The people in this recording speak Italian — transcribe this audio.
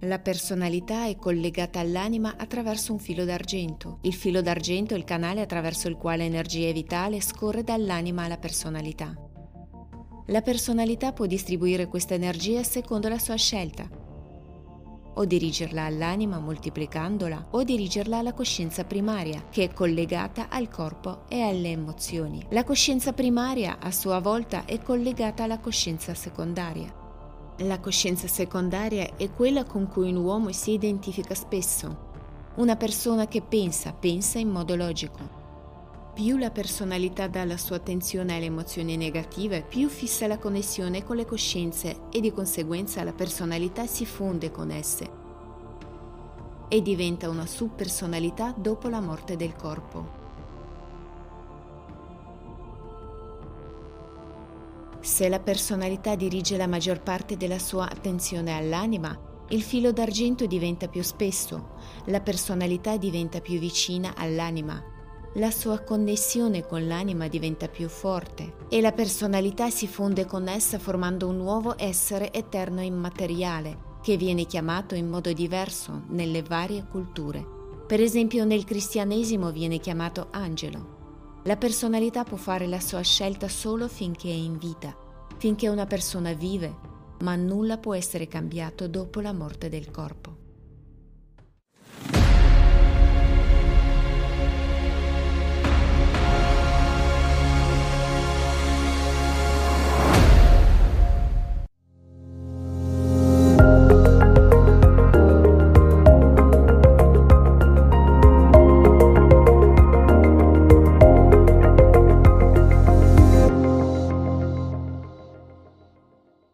La personalità è collegata all'anima attraverso un filo d'argento. Il filo d'argento è il canale attraverso il quale energia vitale scorre dall'anima alla personalità. La personalità può distribuire questa energia secondo la sua scelta, o dirigerla all'anima moltiplicandola, o dirigerla alla coscienza primaria, che è collegata al corpo e alle emozioni. La coscienza primaria, a sua volta, è collegata alla coscienza secondaria. La coscienza secondaria è quella con cui un uomo si identifica spesso. Una persona che pensa, pensa in modo logico. Più la personalità dà la sua attenzione alle emozioni negative, più fissa la connessione con le coscienze e di conseguenza la personalità si fonde con esse e diventa una subpersonalità dopo la morte del corpo. Se la personalità dirige la maggior parte della sua attenzione all'anima, il filo d'argento diventa più spesso, la personalità diventa più vicina all'anima, la sua connessione con l'anima diventa più forte e la personalità si fonde con essa formando un nuovo essere eterno immateriale che viene chiamato in modo diverso nelle varie culture. Per esempio nel cristianesimo viene chiamato angelo. La personalità può fare la sua scelta solo finché è in vita, finché una persona vive, ma nulla può essere cambiato dopo la morte del corpo.